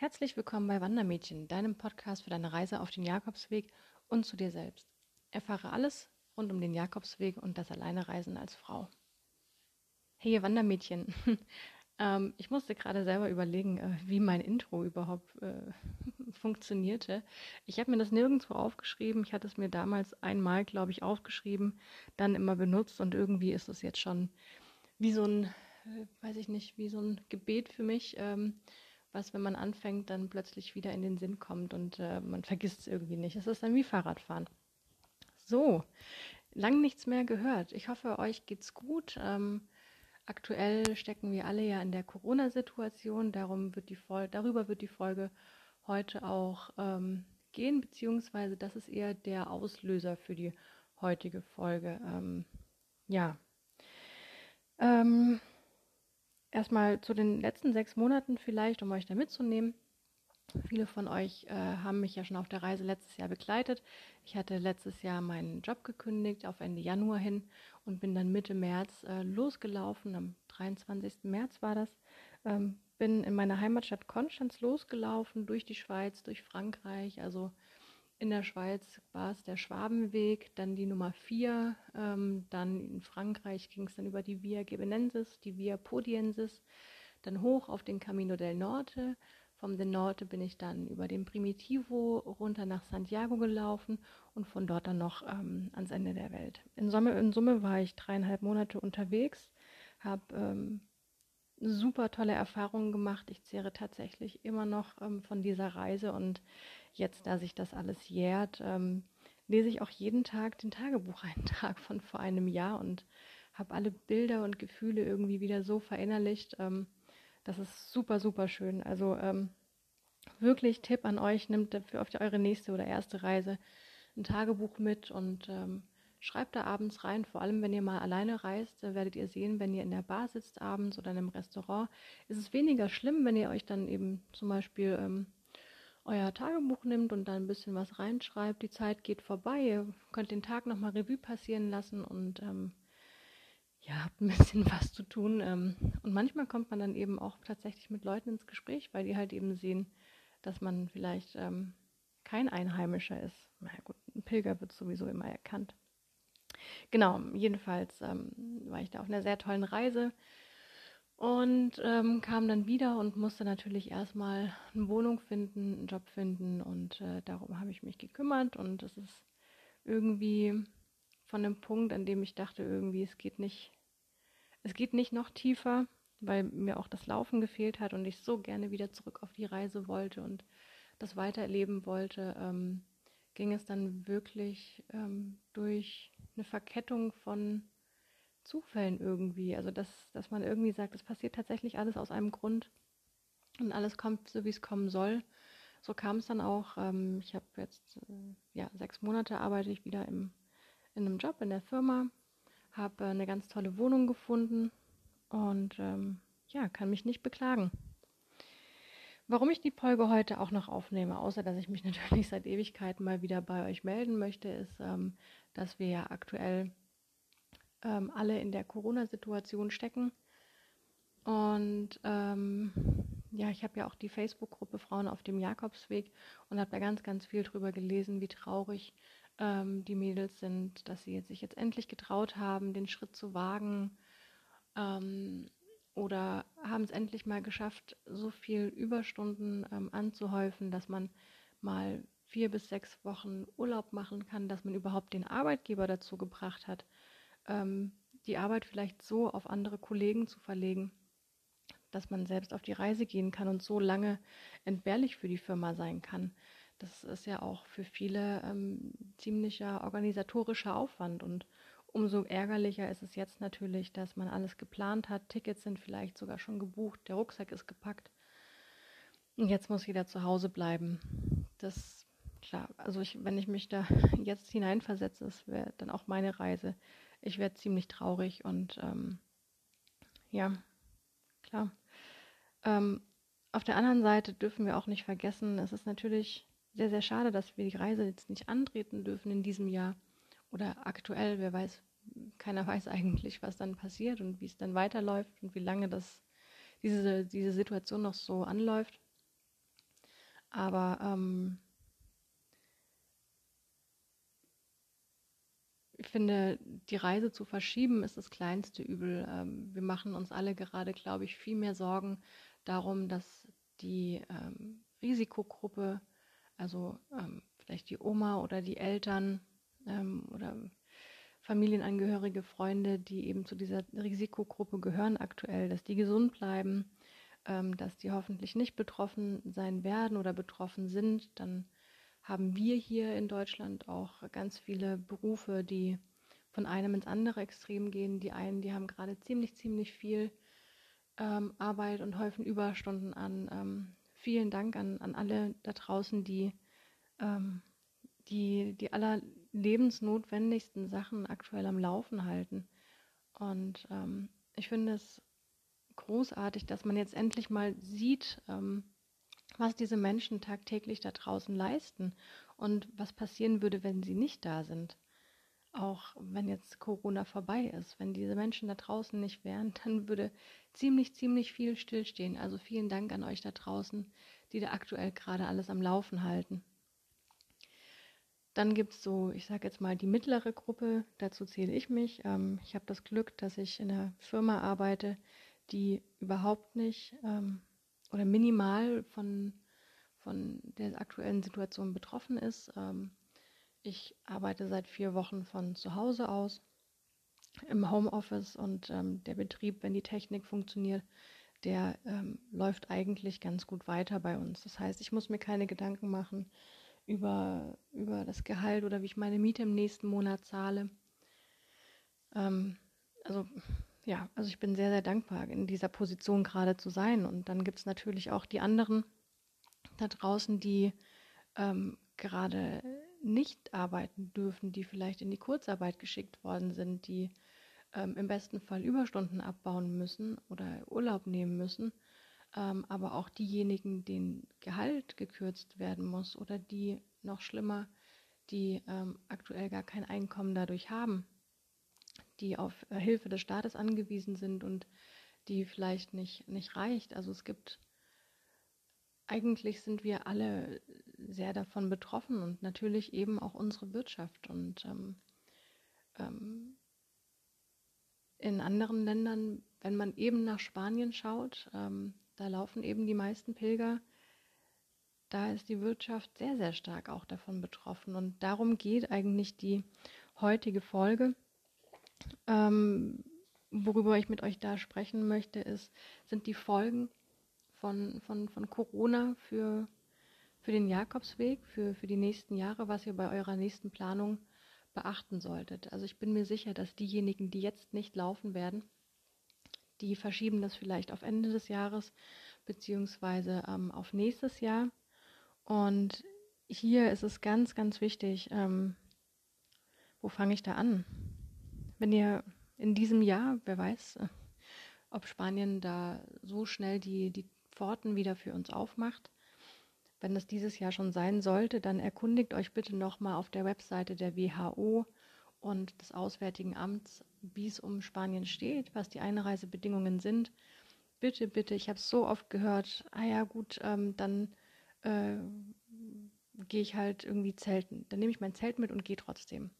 Herzlich willkommen bei Wandermädchen, deinem Podcast für deine Reise auf den Jakobsweg und zu dir selbst. Erfahre alles rund um den Jakobsweg und das Alleinereisen als Frau. Hey Wandermädchen, ähm, ich musste gerade selber überlegen, äh, wie mein Intro überhaupt äh, funktionierte. Ich habe mir das nirgendwo aufgeschrieben. Ich hatte es mir damals einmal, glaube ich, aufgeschrieben, dann immer benutzt und irgendwie ist es jetzt schon wie so ein, äh, weiß ich nicht, wie so ein Gebet für mich. Ähm, was, wenn man anfängt, dann plötzlich wieder in den Sinn kommt und äh, man vergisst es irgendwie nicht. Es ist dann wie Fahrradfahren. So, lang nichts mehr gehört. Ich hoffe, euch geht's gut. Ähm, aktuell stecken wir alle ja in der Corona-Situation. Darüber wird die Folge heute auch ähm, gehen, beziehungsweise das ist eher der Auslöser für die heutige Folge. Ähm, ja. Ähm, Erstmal zu den letzten sechs Monaten vielleicht, um euch da mitzunehmen. Viele von euch äh, haben mich ja schon auf der Reise letztes Jahr begleitet. Ich hatte letztes Jahr meinen Job gekündigt auf Ende Januar hin und bin dann Mitte März äh, losgelaufen. Am 23. März war das. Ähm, bin in meiner Heimatstadt Konstanz losgelaufen, durch die Schweiz, durch Frankreich, also in der Schweiz war es der Schwabenweg, dann die Nummer 4, ähm, dann in Frankreich ging es dann über die Via Gebenensis, die Via Podiensis, dann hoch auf den Camino del Norte. Vom del Norte bin ich dann über den Primitivo runter nach Santiago gelaufen und von dort dann noch ähm, ans Ende der Welt. In Summe, in Summe war ich dreieinhalb Monate unterwegs, habe ähm, super tolle Erfahrungen gemacht. Ich zehre tatsächlich immer noch ähm, von dieser Reise und jetzt, da sich das alles jährt, ähm, lese ich auch jeden Tag den Tagebucheintrag von vor einem Jahr und habe alle Bilder und Gefühle irgendwie wieder so verinnerlicht. Ähm, das ist super, super schön. Also ähm, wirklich Tipp an euch, nehmt dafür auf eure nächste oder erste Reise ein Tagebuch mit und ähm, schreibt da abends rein. Vor allem, wenn ihr mal alleine reist, werdet ihr sehen, wenn ihr in der Bar sitzt abends oder in einem Restaurant, ist es weniger schlimm, wenn ihr euch dann eben zum Beispiel ähm, euer Tagebuch nimmt und da ein bisschen was reinschreibt. Die Zeit geht vorbei. Ihr könnt den Tag nochmal Revue passieren lassen und ähm, ja, habt ein bisschen was zu tun. Ähm, und manchmal kommt man dann eben auch tatsächlich mit Leuten ins Gespräch, weil die halt eben sehen, dass man vielleicht ähm, kein Einheimischer ist. Na gut, ein Pilger wird sowieso immer erkannt. Genau, jedenfalls ähm, war ich da auf einer sehr tollen Reise und ähm, kam dann wieder und musste natürlich erstmal eine Wohnung finden, einen Job finden und äh, darum habe ich mich gekümmert und es ist irgendwie von dem Punkt, an dem ich dachte, irgendwie es geht nicht, es geht nicht noch tiefer, weil mir auch das Laufen gefehlt hat und ich so gerne wieder zurück auf die Reise wollte und das weitererleben wollte, ähm, ging es dann wirklich ähm, durch eine Verkettung von Zufällen irgendwie. Also dass, dass man irgendwie sagt, es passiert tatsächlich alles aus einem Grund und alles kommt so, wie es kommen soll. So kam es dann auch. Ähm, ich habe jetzt äh, ja sechs Monate arbeite ich wieder im, in einem Job in der Firma, habe äh, eine ganz tolle Wohnung gefunden und ähm, ja, kann mich nicht beklagen. Warum ich die Folge heute auch noch aufnehme, außer dass ich mich natürlich seit Ewigkeiten mal wieder bei euch melden möchte, ist, ähm, dass wir ja aktuell ähm, alle in der Corona-Situation stecken. Und ähm, ja, ich habe ja auch die Facebook-Gruppe Frauen auf dem Jakobsweg und habe da ganz, ganz viel drüber gelesen, wie traurig ähm, die Mädels sind, dass sie jetzt, sich jetzt endlich getraut haben, den Schritt zu wagen. Ähm, oder haben es endlich mal geschafft, so viel Überstunden ähm, anzuhäufen, dass man mal vier bis sechs Wochen Urlaub machen kann, dass man überhaupt den Arbeitgeber dazu gebracht hat, ähm, die Arbeit vielleicht so auf andere Kollegen zu verlegen, dass man selbst auf die Reise gehen kann und so lange entbehrlich für die Firma sein kann. Das ist ja auch für viele ähm, ziemlicher organisatorischer Aufwand und umso ärgerlicher ist es jetzt natürlich, dass man alles geplant hat. Tickets sind vielleicht sogar schon gebucht, der Rucksack ist gepackt und jetzt muss jeder zu Hause bleiben. Das klar, also ich, wenn ich mich da jetzt hineinversetze, das wäre dann auch meine Reise ich werde ziemlich traurig und ähm, ja, klar. Ähm, auf der anderen Seite dürfen wir auch nicht vergessen, es ist natürlich sehr, sehr schade, dass wir die Reise jetzt nicht antreten dürfen in diesem Jahr oder aktuell. Wer weiß, keiner weiß eigentlich, was dann passiert und wie es dann weiterläuft und wie lange das, diese, diese Situation noch so anläuft. Aber ähm, ich finde, die Reise zu verschieben ist das kleinste Übel. Ähm, wir machen uns alle gerade, glaube ich, viel mehr Sorgen darum, dass die ähm, Risikogruppe, also ähm, vielleicht die Oma oder die Eltern ähm, oder Familienangehörige, Freunde, die eben zu dieser Risikogruppe gehören aktuell, dass die gesund bleiben, ähm, dass die hoffentlich nicht betroffen sein werden oder betroffen sind, dann haben wir hier in Deutschland auch ganz viele Berufe, die von einem ins andere Extrem gehen. Die einen, die haben gerade ziemlich, ziemlich viel ähm, Arbeit und häufen Überstunden an. Ähm, vielen Dank an, an alle da draußen, die ähm, die, die allerlebensnotwendigsten Sachen aktuell am Laufen halten. Und ähm, ich finde es großartig, dass man jetzt endlich mal sieht, ähm, was diese Menschen tagtäglich da draußen leisten und was passieren würde, wenn sie nicht da sind. Auch wenn jetzt Corona vorbei ist. Wenn diese Menschen da draußen nicht wären, dann würde ziemlich, ziemlich viel stillstehen. Also vielen Dank an euch da draußen, die da aktuell gerade alles am Laufen halten. Dann gibt es so, ich sage jetzt mal, die mittlere Gruppe, dazu zähle ich mich. Ähm, ich habe das Glück, dass ich in einer Firma arbeite, die überhaupt nicht ähm, oder minimal von, von der aktuellen Situation betroffen ist. Ähm, ich arbeite seit vier Wochen von zu Hause aus im Homeoffice und ähm, der Betrieb, wenn die Technik funktioniert, der ähm, läuft eigentlich ganz gut weiter bei uns. Das heißt, ich muss mir keine Gedanken machen über, über das Gehalt oder wie ich meine Miete im nächsten Monat zahle. Ähm, also ja, also ich bin sehr, sehr dankbar, in dieser Position gerade zu sein. Und dann gibt es natürlich auch die anderen da draußen, die ähm, gerade nicht arbeiten dürfen, die vielleicht in die Kurzarbeit geschickt worden sind, die ähm, im besten Fall Überstunden abbauen müssen oder Urlaub nehmen müssen, ähm, aber auch diejenigen, denen Gehalt gekürzt werden muss oder die noch schlimmer, die ähm, aktuell gar kein Einkommen dadurch haben die auf äh, Hilfe des Staates angewiesen sind und die vielleicht nicht, nicht reicht. Also es gibt, eigentlich sind wir alle sehr davon betroffen und natürlich eben auch unsere Wirtschaft. Und ähm, ähm, in anderen Ländern, wenn man eben nach Spanien schaut, ähm, da laufen eben die meisten Pilger, da ist die Wirtschaft sehr, sehr stark auch davon betroffen. Und darum geht eigentlich die heutige Folge. Ähm, worüber ich mit euch da sprechen möchte, ist, sind die Folgen von, von, von Corona für, für den Jakobsweg, für, für die nächsten Jahre, was ihr bei eurer nächsten Planung beachten solltet. Also ich bin mir sicher, dass diejenigen, die jetzt nicht laufen werden, die verschieben das vielleicht auf Ende des Jahres beziehungsweise ähm, auf nächstes Jahr. Und hier ist es ganz, ganz wichtig, ähm, wo fange ich da an? Wenn ihr in diesem Jahr, wer weiß, äh, ob Spanien da so schnell die, die Pforten wieder für uns aufmacht. Wenn das dieses Jahr schon sein sollte, dann erkundigt euch bitte nochmal auf der Webseite der WHO und des Auswärtigen Amts, wie es um Spanien steht, was die Einreisebedingungen sind. Bitte, bitte, ich habe es so oft gehört, ah ja gut, ähm, dann äh, gehe ich halt irgendwie zelten. Dann nehme ich mein Zelt mit und gehe trotzdem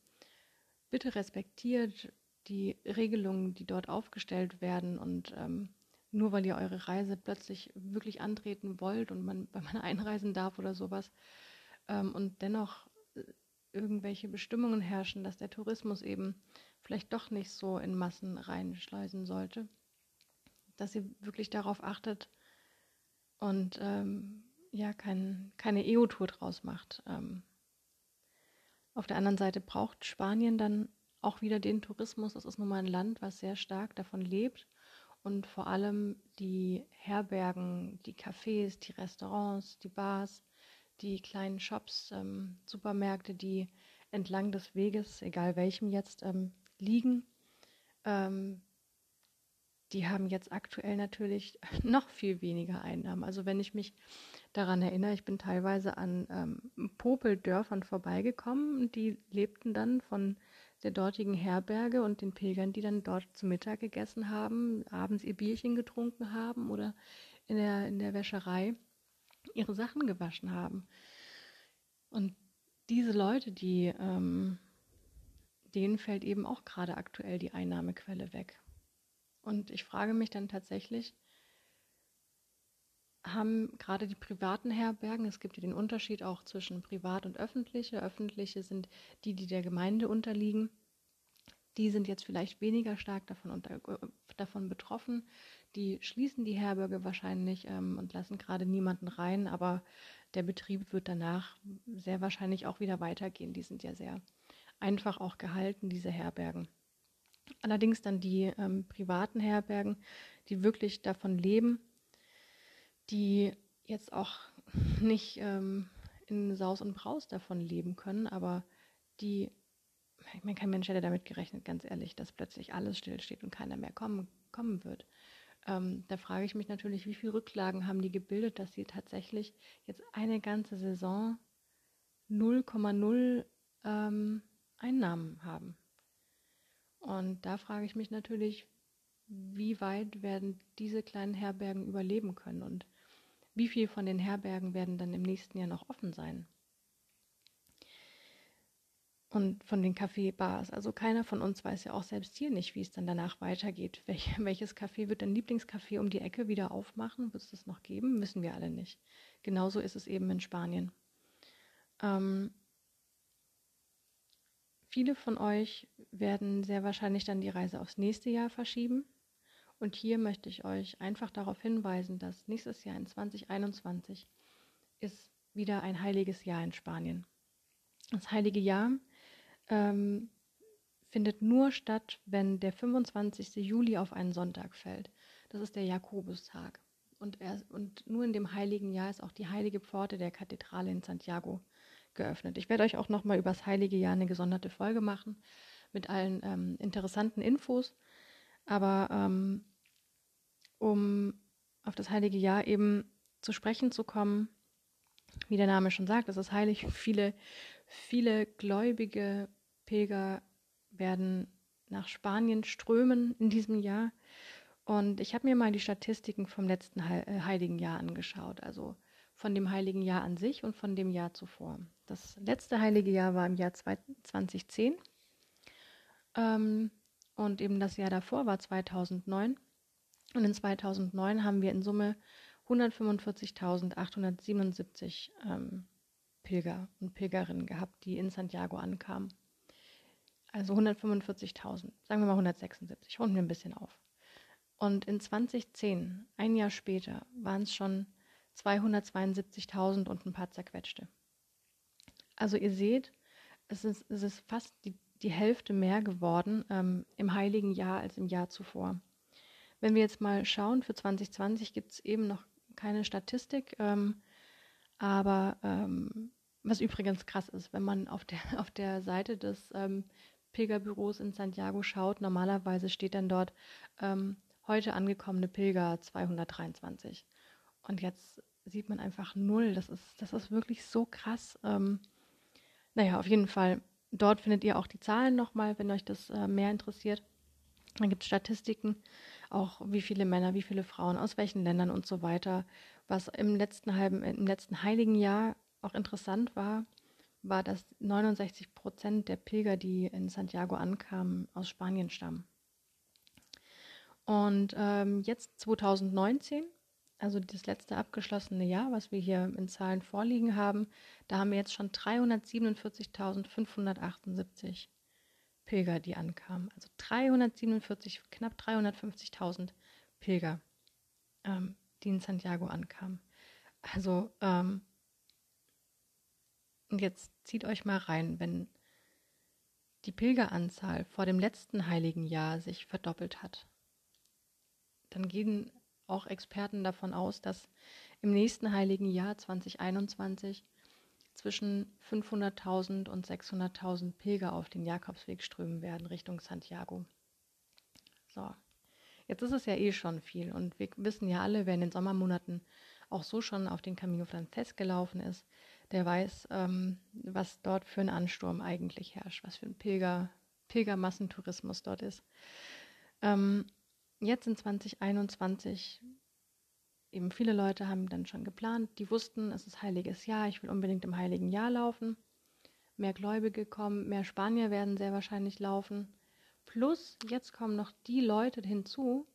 bitte respektiert die Regelungen, die dort aufgestellt werden und ähm, nur weil ihr eure Reise plötzlich wirklich antreten wollt und man, weil man einreisen darf oder sowas ähm, und dennoch äh, irgendwelche Bestimmungen herrschen, dass der Tourismus eben vielleicht doch nicht so in Massen reinschleusen sollte, dass ihr wirklich darauf achtet und ähm, ja kein, keine EU-Tour draus macht. Ähm, auf der anderen Seite braucht Spanien dann auch wieder den Tourismus. Das ist nun mal ein Land, was sehr stark davon lebt. Und vor allem die Herbergen, die Cafés, die Restaurants, die Bars, die kleinen Shops, ähm, Supermärkte, die entlang des Weges, egal welchem jetzt, ähm, liegen, ähm, die haben jetzt aktuell natürlich noch viel weniger Einnahmen. Also wenn ich mich daran erinnere, ich bin teilweise an ähm, Popeldörfern vorbeigekommen, die lebten dann von der dortigen Herberge und den Pilgern, die dann dort zu Mittag gegessen haben, abends ihr Bierchen getrunken haben oder in der, in der Wäscherei ihre Sachen gewaschen haben. Und diese Leute, die, ähm, denen fällt eben auch gerade aktuell die Einnahmequelle weg. Und ich frage mich dann tatsächlich, haben gerade die privaten Herbergen, es gibt ja den Unterschied auch zwischen privat und öffentliche. Öffentliche sind die, die der Gemeinde unterliegen. Die sind jetzt vielleicht weniger stark davon, unter, äh, davon betroffen. Die schließen die Herberge wahrscheinlich ähm, und lassen gerade niemanden rein, aber der Betrieb wird danach sehr wahrscheinlich auch wieder weitergehen. Die sind ja sehr einfach auch gehalten, diese Herbergen. Allerdings dann die ähm, privaten Herbergen, die wirklich davon leben, die jetzt auch nicht ähm, in Saus und Braus davon leben können, aber die, ich meine, kein Mensch hätte damit gerechnet, ganz ehrlich, dass plötzlich alles stillsteht und keiner mehr kommen, kommen wird. Ähm, da frage ich mich natürlich, wie viele Rücklagen haben die gebildet, dass sie tatsächlich jetzt eine ganze Saison 0,0 ähm, Einnahmen haben. Und da frage ich mich natürlich, wie weit werden diese kleinen Herbergen überleben können und wie viel von den Herbergen werden dann im nächsten Jahr noch offen sein? Und von den Kaffeebars. Also keiner von uns weiß ja auch selbst hier nicht, wie es dann danach weitergeht. Welch, welches Café wird dein Lieblingscafé um die Ecke wieder aufmachen? Wird es das noch geben? Wissen wir alle nicht. Genauso ist es eben in Spanien. Ähm, viele von euch werden sehr wahrscheinlich dann die Reise aufs nächste Jahr verschieben. Und hier möchte ich euch einfach darauf hinweisen, dass nächstes Jahr in 2021 ist wieder ein heiliges Jahr in Spanien. Das heilige Jahr ähm, findet nur statt, wenn der 25. Juli auf einen Sonntag fällt. Das ist der Jakobustag. Und, er, und nur in dem heiligen Jahr ist auch die heilige Pforte der Kathedrale in Santiago geöffnet. Ich werde euch auch nochmal über das heilige Jahr eine gesonderte Folge machen mit allen ähm, interessanten Infos. Aber ähm, um auf das heilige Jahr eben zu sprechen zu kommen, wie der Name schon sagt, es ist heilig. Viele, viele gläubige Pilger werden nach Spanien strömen in diesem Jahr. Und ich habe mir mal die Statistiken vom letzten äh, heiligen Jahr angeschaut, also von dem heiligen Jahr an sich und von dem Jahr zuvor. Das letzte heilige Jahr war im Jahr 2010 ähm, und eben das Jahr davor war 2009. Und in 2009 haben wir in Summe 145.877 ähm, Pilger und Pilgerinnen gehabt, die in Santiago ankamen. Also 145.000, sagen wir mal 176, runden wir ein bisschen auf. Und in 2010, ein Jahr später, waren es schon 272.000 und ein paar zerquetschte. Also ihr seht, es ist, es ist fast die, die Hälfte mehr geworden ähm, im heiligen Jahr als im Jahr zuvor. Wenn wir jetzt mal schauen, für 2020 gibt es eben noch keine Statistik, ähm, aber ähm, was übrigens krass ist, wenn man auf der, auf der Seite des ähm, Pilgerbüros in Santiago schaut, normalerweise steht dann dort ähm, heute angekommene Pilger 223. Und jetzt sieht man einfach null. Das ist, das ist wirklich so krass. Ähm, naja, auf jeden Fall, dort findet ihr auch die Zahlen nochmal, wenn euch das äh, mehr interessiert. Dann gibt es Statistiken, auch wie viele Männer, wie viele Frauen, aus welchen Ländern und so weiter. Was im letzten halben, im letzten heiligen Jahr auch interessant war, war, dass 69 Prozent der Pilger, die in Santiago ankamen, aus Spanien stammen. Und ähm, jetzt 2019, also das letzte abgeschlossene Jahr, was wir hier in Zahlen vorliegen haben, da haben wir jetzt schon 347.578 Pilger, die ankamen. Also 347, knapp 350.000 Pilger, ähm, die in Santiago ankamen. Also, ähm, und jetzt zieht euch mal rein, wenn die Pilgeranzahl vor dem letzten heiligen Jahr sich verdoppelt hat, dann gehen auch Experten davon aus, dass im nächsten heiligen Jahr 2021 zwischen 500.000 und 600.000 Pilger auf den Jakobsweg strömen werden Richtung Santiago. So, jetzt ist es ja eh schon viel und wir wissen ja alle, wer in den Sommermonaten auch so schon auf den Camino Frances gelaufen ist, der weiß, ähm, was dort für ein Ansturm eigentlich herrscht, was für ein Pilger, Pilgermassentourismus dort ist. Ähm, jetzt in 2021 eben viele Leute haben dann schon geplant, die wussten, es ist heiliges Jahr, ich will unbedingt im heiligen Jahr laufen. Mehr Gläubige kommen, mehr Spanier werden sehr wahrscheinlich laufen. Plus, jetzt kommen noch die Leute hinzu,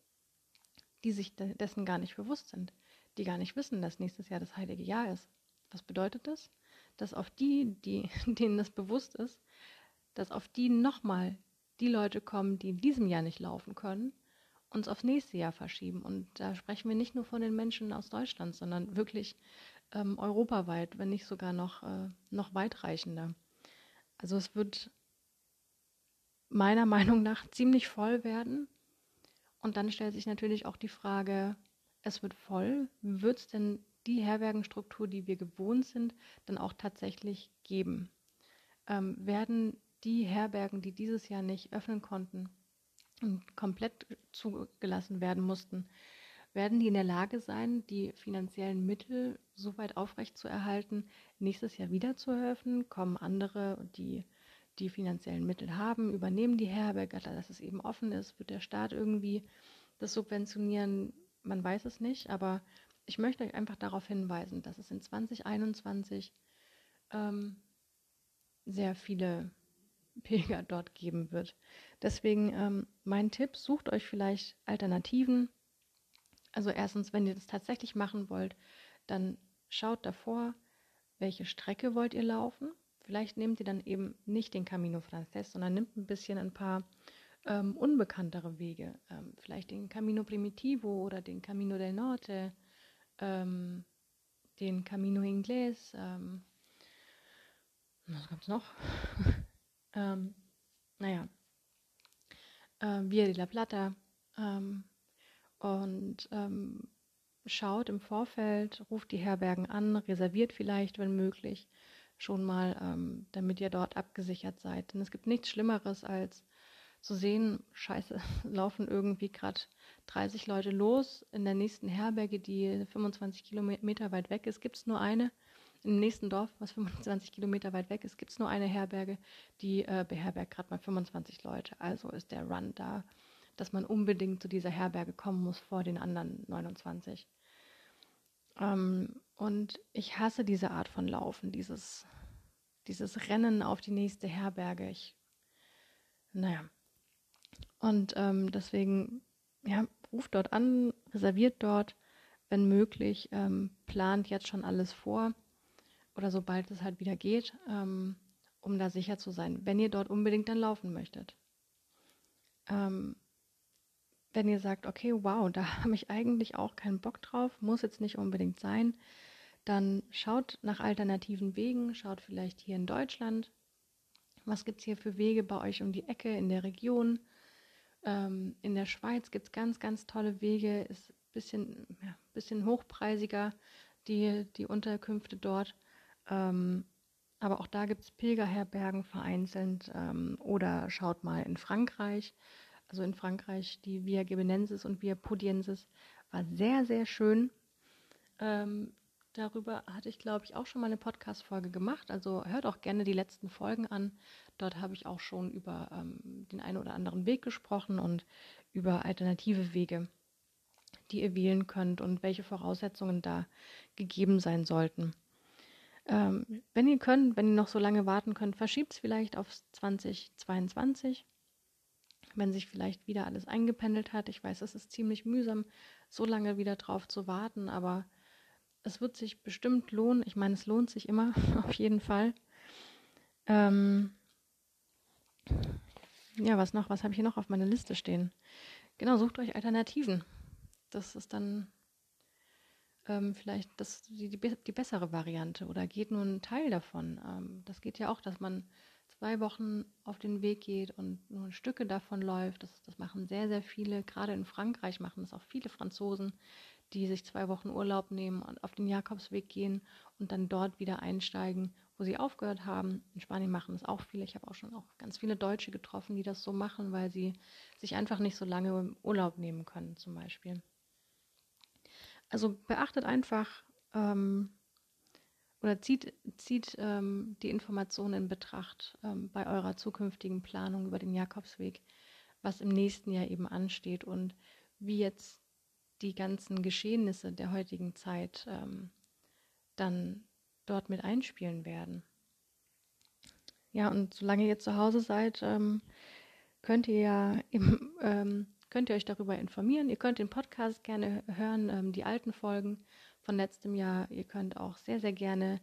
die sich dessen gar nicht bewusst sind, die gar nicht wissen, dass nächstes Jahr das heilige Jahr ist. Was bedeutet das? Dass auf die, die denen das bewusst ist, dass auf die nochmal die Leute kommen, die in diesem Jahr nicht laufen können, uns aufs nächste Jahr verschieben. Und da sprechen wir nicht nur von den Menschen aus Deutschland, sondern wirklich ähm, europaweit, wenn nicht sogar noch, äh, noch weitreichender. Also es wird meiner Meinung nach ziemlich voll werden. Und dann stellt sich natürlich auch die Frage, es wird voll, wird es denn die Herbergenstruktur, die wir gewohnt sind, dann auch tatsächlich geben? Ähm, werden die Herbergen, die dieses Jahr nicht öffnen konnten, komplett zugelassen werden mussten, werden die in der Lage sein, die finanziellen Mittel so weit aufrechtzuerhalten, nächstes Jahr wieder zu eröffnen? Kommen andere, die die finanziellen Mittel haben, übernehmen die Herberge, dass es eben offen ist? Wird der Staat irgendwie das subventionieren? Man weiß es nicht, aber ich möchte euch einfach darauf hinweisen, dass es in 2021 ähm, sehr viele Pilger dort geben wird. Deswegen ähm, mein Tipp, sucht euch vielleicht Alternativen. Also erstens, wenn ihr das tatsächlich machen wollt, dann schaut davor, welche Strecke wollt ihr laufen. Vielleicht nehmt ihr dann eben nicht den Camino Frances, sondern nimmt ein bisschen ein paar ähm, unbekanntere Wege. Ähm, vielleicht den Camino Primitivo oder den Camino del Norte, ähm, den Camino Inglés. Ähm, was es noch? ähm, naja, äh, Via de la Plata ähm, und ähm, schaut im Vorfeld, ruft die Herbergen an, reserviert vielleicht, wenn möglich, schon mal, ähm, damit ihr dort abgesichert seid. Denn es gibt nichts Schlimmeres als zu sehen, scheiße, laufen irgendwie gerade 30 Leute los. In der nächsten Herberge, die 25 Kilometer weit weg ist, gibt es nur eine im nächsten Dorf, was 25 Kilometer weit weg ist, gibt es nur eine Herberge, die äh, beherbergt gerade mal 25 Leute. Also ist der Run da, dass man unbedingt zu dieser Herberge kommen muss vor den anderen 29. Ähm, und ich hasse diese Art von Laufen, dieses, dieses Rennen auf die nächste Herberge. Ich, naja. Und ähm, deswegen, ja, ruft dort an, reserviert dort, wenn möglich, ähm, plant jetzt schon alles vor oder sobald es halt wieder geht, ähm, um da sicher zu sein, wenn ihr dort unbedingt dann laufen möchtet. Ähm, wenn ihr sagt, okay, wow, da habe ich eigentlich auch keinen Bock drauf, muss jetzt nicht unbedingt sein, dann schaut nach alternativen Wegen, schaut vielleicht hier in Deutschland, was gibt es hier für Wege bei euch um die Ecke in der Region. Ähm, in der Schweiz gibt es ganz, ganz tolle Wege, ist ein bisschen, ja, bisschen hochpreisiger, die, die Unterkünfte dort. Ähm, aber auch da gibt es Pilgerherbergen vereinzelt ähm, oder schaut mal in Frankreich. Also in Frankreich die Via Gebenensis und Via Podiensis war sehr, sehr schön. Ähm, darüber hatte ich, glaube ich, auch schon mal eine Podcast-Folge gemacht. Also hört auch gerne die letzten Folgen an. Dort habe ich auch schon über ähm, den einen oder anderen Weg gesprochen und über alternative Wege, die ihr wählen könnt und welche Voraussetzungen da gegeben sein sollten. Ähm, wenn ihr könnt, wenn ihr noch so lange warten könnt, verschiebt es vielleicht auf 2022, wenn sich vielleicht wieder alles eingependelt hat. Ich weiß, es ist ziemlich mühsam, so lange wieder drauf zu warten, aber es wird sich bestimmt lohnen. Ich meine, es lohnt sich immer, auf jeden Fall. Ähm ja, was noch? Was habe ich hier noch auf meiner Liste stehen? Genau, sucht euch Alternativen. Das ist dann ähm, vielleicht das, die, die, bessere Variante oder geht nur ein Teil davon. Ähm, das geht ja auch, dass man zwei Wochen auf den Weg geht und nur Stücke davon läuft. Das, das machen sehr, sehr viele. Gerade in Frankreich machen das auch viele Franzosen, die sich zwei Wochen Urlaub nehmen und auf den Jakobsweg gehen und dann dort wieder einsteigen, wo sie aufgehört haben. In Spanien machen das auch viele. Ich habe auch schon auch ganz viele Deutsche getroffen, die das so machen, weil sie sich einfach nicht so lange Urlaub nehmen können, zum Beispiel. Also beachtet einfach ähm, oder zieht, zieht ähm, die Informationen in Betracht ähm, bei eurer zukünftigen Planung über den Jakobsweg, was im nächsten Jahr eben ansteht und wie jetzt die ganzen Geschehnisse der heutigen Zeit ähm, dann dort mit einspielen werden. Ja, und solange ihr zu Hause seid, ähm, könnt ihr ja im, ähm, könnt ihr euch darüber informieren. Ihr könnt den Podcast gerne hören, ähm, die alten Folgen von letztem Jahr. Ihr könnt auch sehr, sehr gerne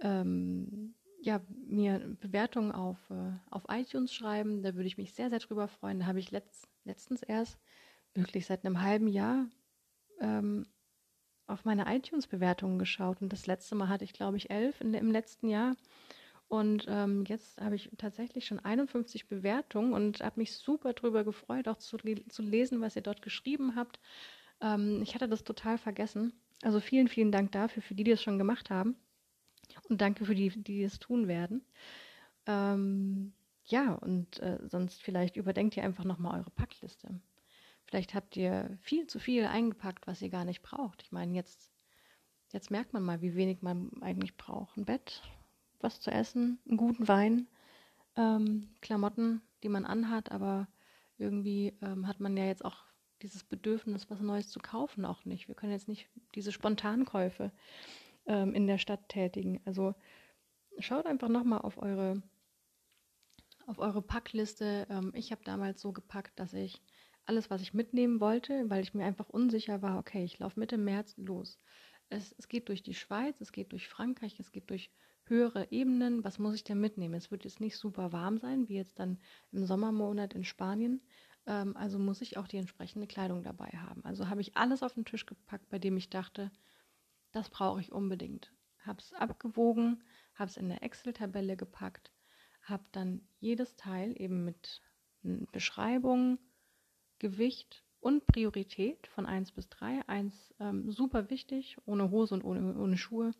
ähm, ja, mir Bewertungen auf, äh, auf iTunes schreiben. Da würde ich mich sehr, sehr drüber freuen. Da habe ich letzt, letztens erst, wirklich seit einem halben Jahr, ähm, auf meine iTunes-Bewertungen geschaut. Und das letzte Mal hatte ich, glaube ich, elf in, im letzten Jahr. Und ähm, jetzt habe ich tatsächlich schon 51 Bewertungen und habe mich super drüber gefreut, auch zu, zu lesen, was ihr dort geschrieben habt. Ähm, ich hatte das total vergessen. Also vielen, vielen Dank dafür, für die, die es schon gemacht haben. Und danke für die, die es tun werden. Ähm, ja, und äh, sonst vielleicht überdenkt ihr einfach nochmal eure Packliste. Vielleicht habt ihr viel zu viel eingepackt, was ihr gar nicht braucht. Ich meine, jetzt, jetzt merkt man mal, wie wenig man eigentlich braucht. Ein Bett, was zu essen, einen guten Wein, ähm, Klamotten, die man anhat, aber irgendwie ähm, hat man ja jetzt auch dieses Bedürfnis, was Neues zu kaufen, auch nicht. Wir können jetzt nicht diese Spontankäufe ähm, in der Stadt tätigen. Also schaut einfach nochmal auf eure, auf eure Packliste. Ähm, ich habe damals so gepackt, dass ich alles, was ich mitnehmen wollte, weil ich mir einfach unsicher war, okay, ich laufe Mitte März los. Es, es geht durch die Schweiz, es geht durch Frankreich, es geht durch höhere Ebenen. Was muss ich denn mitnehmen? Es wird jetzt nicht super warm sein, wie jetzt dann im Sommermonat in Spanien. Ähm, also muss ich auch die entsprechende Kleidung dabei haben. Also habe ich alles auf den Tisch gepackt, bei dem ich dachte, das brauche ich unbedingt. Habe es abgewogen, habe es in der Excel-Tabelle gepackt, habe dann jedes Teil eben mit Beschreibung, Gewicht und Priorität von 1 bis 3. 1 ähm, super wichtig, ohne Hose und ohne, ohne Schuhe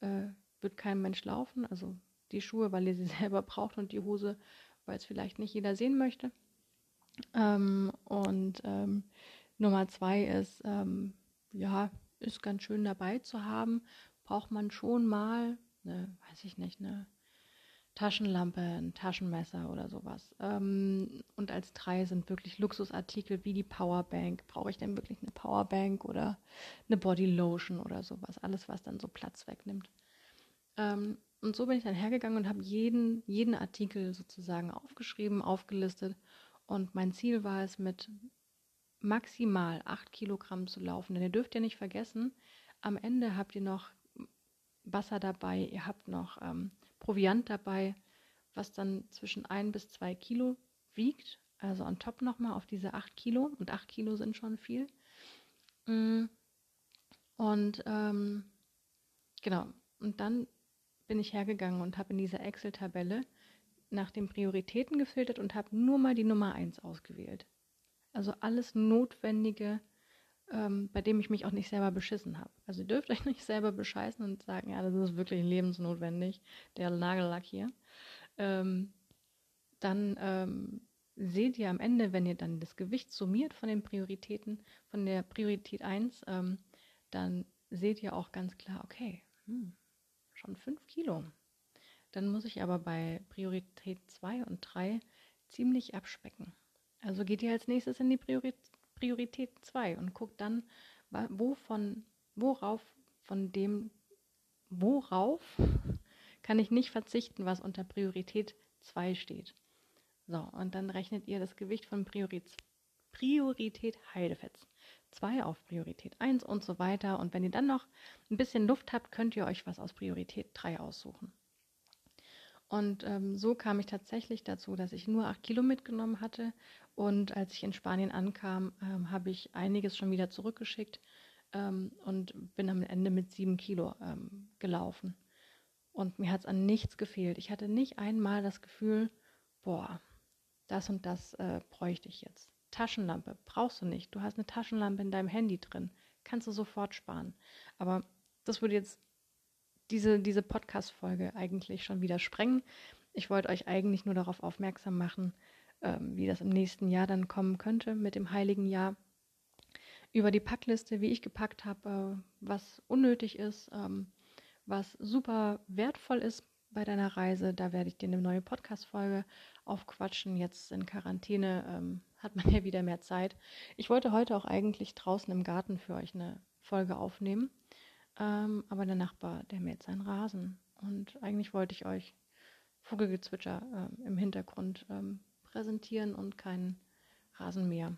äh, wird kein Mensch laufen. Also die Schuhe, weil ihr sie selber braucht und die Hose, weil es vielleicht nicht jeder sehen möchte. Ähm, und ähm, Nummer zwei ist, ähm, ja, ist ganz schön dabei zu haben. Braucht man schon mal, eine, weiß ich nicht, eine Taschenlampe, ein Taschenmesser oder sowas. Ähm, und als drei sind wirklich Luxusartikel wie die Powerbank. Brauche ich denn wirklich eine Powerbank oder eine Bodylotion oder sowas? Alles, was dann so Platz wegnimmt. Ähm, und so bin ich dann hergegangen und habe jeden, jeden Artikel sozusagen aufgeschrieben, aufgelistet. Und mein Ziel war es, mit maximal 8 Kilogramm zu laufen. Denn ihr dürft ja nicht vergessen, am Ende habt ihr noch Wasser dabei, ihr habt noch ähm, Proviant dabei, was dann zwischen 1 bis 2 Kilo wiegt. Also on top nochmal auf diese 8 Kilo. Und 8 Kilo sind schon viel. Mm. Und ähm, genau. Und dann bin ich hergegangen und habe in dieser Excel-Tabelle nach den Prioritäten gefiltert und habe nur mal die Nummer 1 ausgewählt. Also alles Notwendige, ähm, bei dem ich mich auch nicht selber beschissen habe. Also ihr dürft euch nicht selber bescheißen und sagen, ja, das ist wirklich lebensnotwendig, der Nagellack hier. Ähm, dann ähm, seht ihr am Ende, wenn ihr dann das Gewicht summiert von den Prioritäten, von der Priorität 1, ähm, dann seht ihr auch ganz klar, okay, hm, schon 5 Kilo. Dann muss ich aber bei Priorität 2 und 3 ziemlich abspecken. Also geht ihr als nächstes in die Priorität 2 und guckt dann, wovon, worauf von dem, worauf kann ich nicht verzichten, was unter Priorität 2 steht. So, und dann rechnet ihr das Gewicht von Priorität, Priorität Heidefetz 2 auf Priorität 1 und so weiter. Und wenn ihr dann noch ein bisschen Luft habt, könnt ihr euch was aus Priorität 3 aussuchen. Und ähm, so kam ich tatsächlich dazu, dass ich nur 8 Kilo mitgenommen hatte und als ich in Spanien ankam, ähm, habe ich einiges schon wieder zurückgeschickt ähm, und bin am Ende mit sieben Kilo ähm, gelaufen. Und mir hat es an nichts gefehlt. Ich hatte nicht einmal das Gefühl, boah, das und das äh, bräuchte ich jetzt. Taschenlampe brauchst du nicht. Du hast eine Taschenlampe in deinem Handy drin. Kannst du sofort sparen. Aber das würde jetzt diese, diese Podcast-Folge eigentlich schon wieder sprengen. Ich wollte euch eigentlich nur darauf aufmerksam machen, ähm, wie das im nächsten Jahr dann kommen könnte mit dem heiligen Jahr. Über die Packliste, wie ich gepackt habe, äh, was unnötig ist, ähm, was super wertvoll ist bei deiner Reise. Da werde ich dir eine neue Podcast-Folge aufquatschen. Jetzt in Quarantäne ähm, hat man ja wieder mehr Zeit. Ich wollte heute auch eigentlich draußen im Garten für euch eine Folge aufnehmen, ähm, aber der Nachbar, der mäht seinen Rasen und eigentlich wollte ich euch Vogelgezwitscher äh, im Hintergrund ähm, präsentieren und keinen Rasenmäher.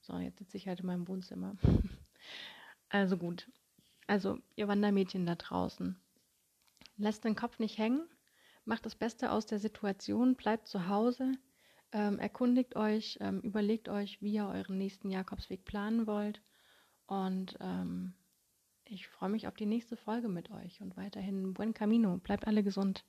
So, jetzt sitze ich halt in meinem Wohnzimmer. also gut. Also, ihr Wandermädchen da draußen. Lasst den Kopf nicht hängen, macht das Beste aus der Situation, bleibt zu Hause, ähm, erkundigt euch, ähm, überlegt euch, wie ihr euren nächsten Jakobsweg planen wollt. Und ähm, ich freue mich auf die nächste Folge mit euch und weiterhin Buen Camino. Bleibt alle gesund.